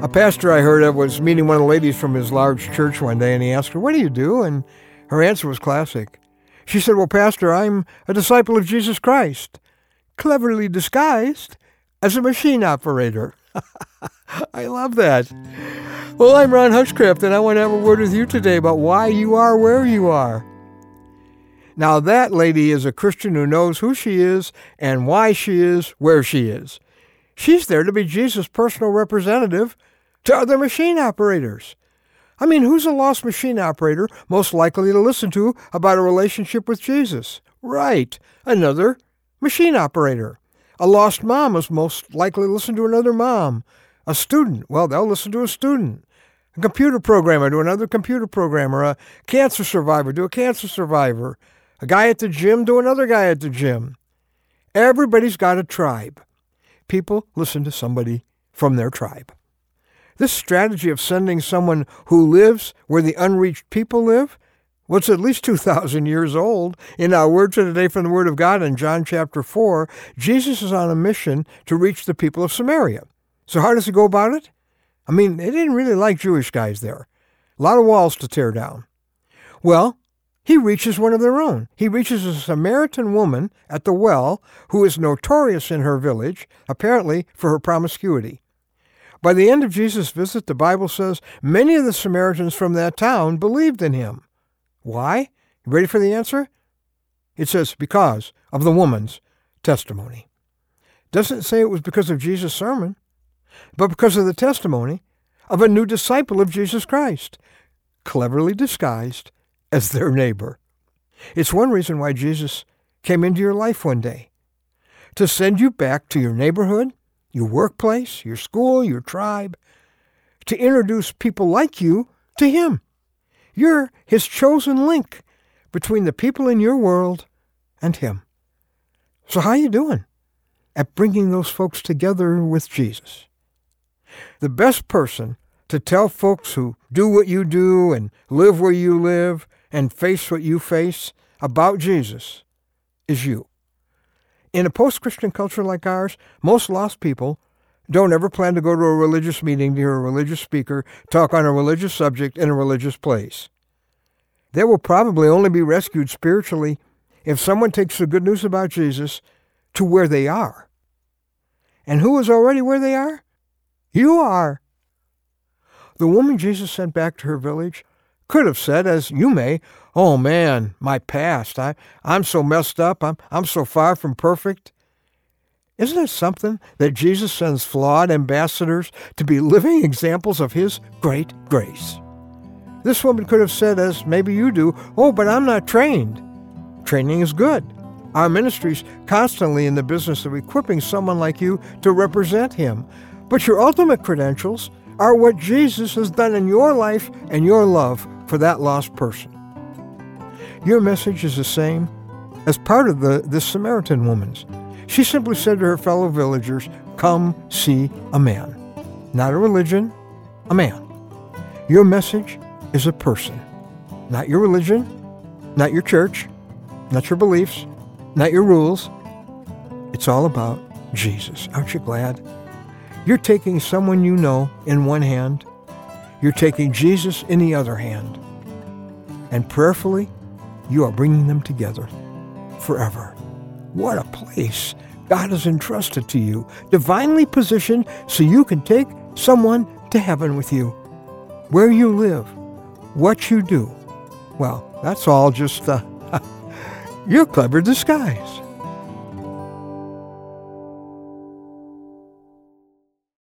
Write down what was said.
A pastor I heard of was meeting one of the ladies from his large church one day, and he asked her, What do you do? And her answer was classic. She said, Well, Pastor, I'm a disciple of Jesus Christ, cleverly disguised as a machine operator. I love that. Well, I'm Ron Hutchcraft, and I want to have a word with you today about why you are where you are. Now, that lady is a Christian who knows who she is and why she is where she is. She's there to be Jesus' personal representative to other machine operators. I mean, who's a lost machine operator most likely to listen to about a relationship with Jesus? Right, another machine operator. A lost mom is most likely to listen to another mom. A student, well, they'll listen to a student. A computer programmer to another computer programmer. A cancer survivor to a cancer survivor a guy at the gym to another guy at the gym. Everybody's got a tribe. People listen to somebody from their tribe. This strategy of sending someone who lives where the unreached people live it's at least 2,000 years old. In our word for today from the Word of God in John chapter 4, Jesus is on a mission to reach the people of Samaria. So, how does he go about it? I mean, they didn't really like Jewish guys there. A lot of walls to tear down. Well, he reaches one of their own. He reaches a Samaritan woman at the well who is notorious in her village, apparently for her promiscuity. By the end of Jesus' visit, the Bible says many of the Samaritans from that town believed in him. Why? You ready for the answer? It says because of the woman's testimony. Doesn't say it was because of Jesus' sermon, but because of the testimony of a new disciple of Jesus Christ, cleverly disguised as their neighbor. It's one reason why Jesus came into your life one day to send you back to your neighborhood, your workplace, your school, your tribe, to introduce people like you to Him. You're His chosen link between the people in your world and Him. So how are you doing at bringing those folks together with Jesus? The best person to tell folks who do what you do and live where you live and face what you face about Jesus is you. In a post Christian culture like ours, most lost people don't ever plan to go to a religious meeting to hear a religious speaker talk on a religious subject in a religious place. They will probably only be rescued spiritually if someone takes the good news about Jesus to where they are. And who is already where they are? You are. The woman Jesus sent back to her village could have said, as you may, Oh man, my past. I, I'm so messed up. I'm, I'm so far from perfect. Isn't it something that Jesus sends flawed ambassadors to be living examples of His great grace? This woman could have said, as maybe you do, Oh, but I'm not trained. Training is good. Our ministry's constantly in the business of equipping someone like you to represent Him. But your ultimate credentials are what Jesus has done in your life and your love for that lost person. Your message is the same as part of the, the Samaritan woman's. She simply said to her fellow villagers, Come see a man. Not a religion, a man. Your message is a person. Not your religion, not your church, not your beliefs, not your rules. It's all about Jesus. Aren't you glad? You're taking someone you know in one hand you're taking Jesus in the other hand. And prayerfully, you are bringing them together forever. What a place God has entrusted to you, divinely positioned so you can take someone to heaven with you. Where you live, what you do, well, that's all just uh, your clever disguise.